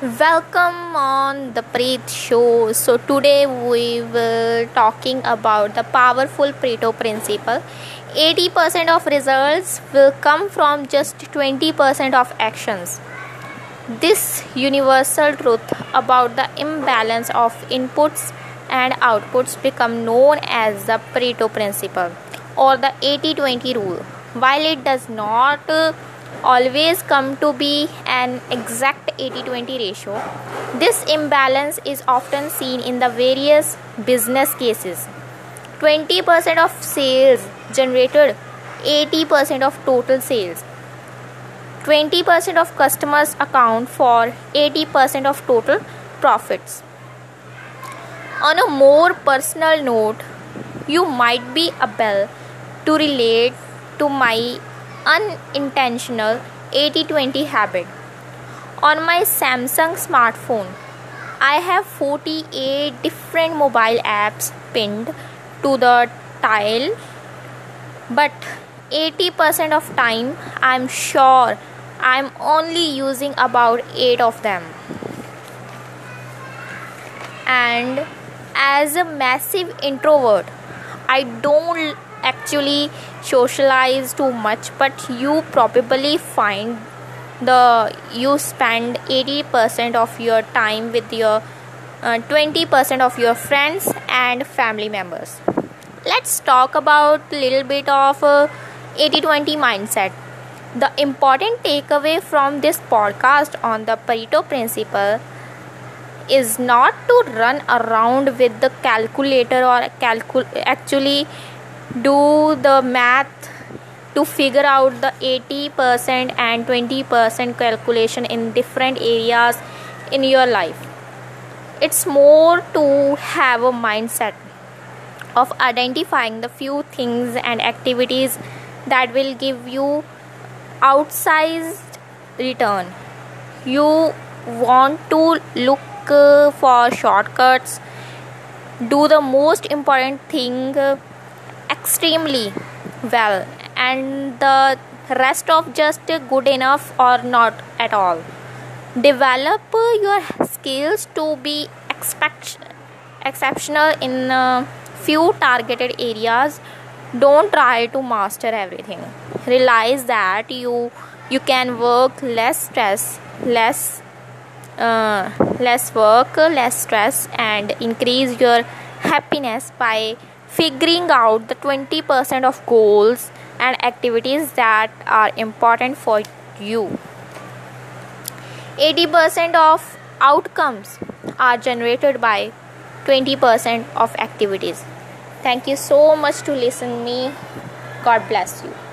Welcome on the Preet show. So today we will talking about the powerful Pareto principle. 80% of results will come from just 20% of actions. This universal truth about the imbalance of inputs and outputs become known as the Pareto principle or the 80-20 rule. While it does not uh, always come to be an exact 80 20 ratio. This imbalance is often seen in the various business cases. 20% of sales generated 80% of total sales. 20% of customers account for 80% of total profits. On a more personal note, you might be able to relate to my unintentional 80 20 habit. On my Samsung smartphone, I have 48 different mobile apps pinned to the tile, but 80% of time I'm sure I'm only using about 8 of them. And as a massive introvert, I don't actually socialize too much but you probably find the you spend 80% of your time with your uh, 20% of your friends and family members. Let's talk about a little bit of 80-20 uh, mindset. The important takeaway from this podcast on the pareto principle is not to run around with the calculator or calcul actually do the math to figure out the 80% and 20% calculation in different areas in your life. It's more to have a mindset of identifying the few things and activities that will give you outsized return. You want to look uh, for shortcuts do the most important thing uh, extremely well. And the rest of just good enough or not at all. Develop your skills to be expect, exceptional in a few targeted areas. Don't try to master everything. Realize that you you can work less stress less uh, less work less stress and increase your happiness by figuring out the 20% of goals and activities that are important for you. 80% of outcomes are generated by 20% of activities. Thank you so much to listen me. God bless you.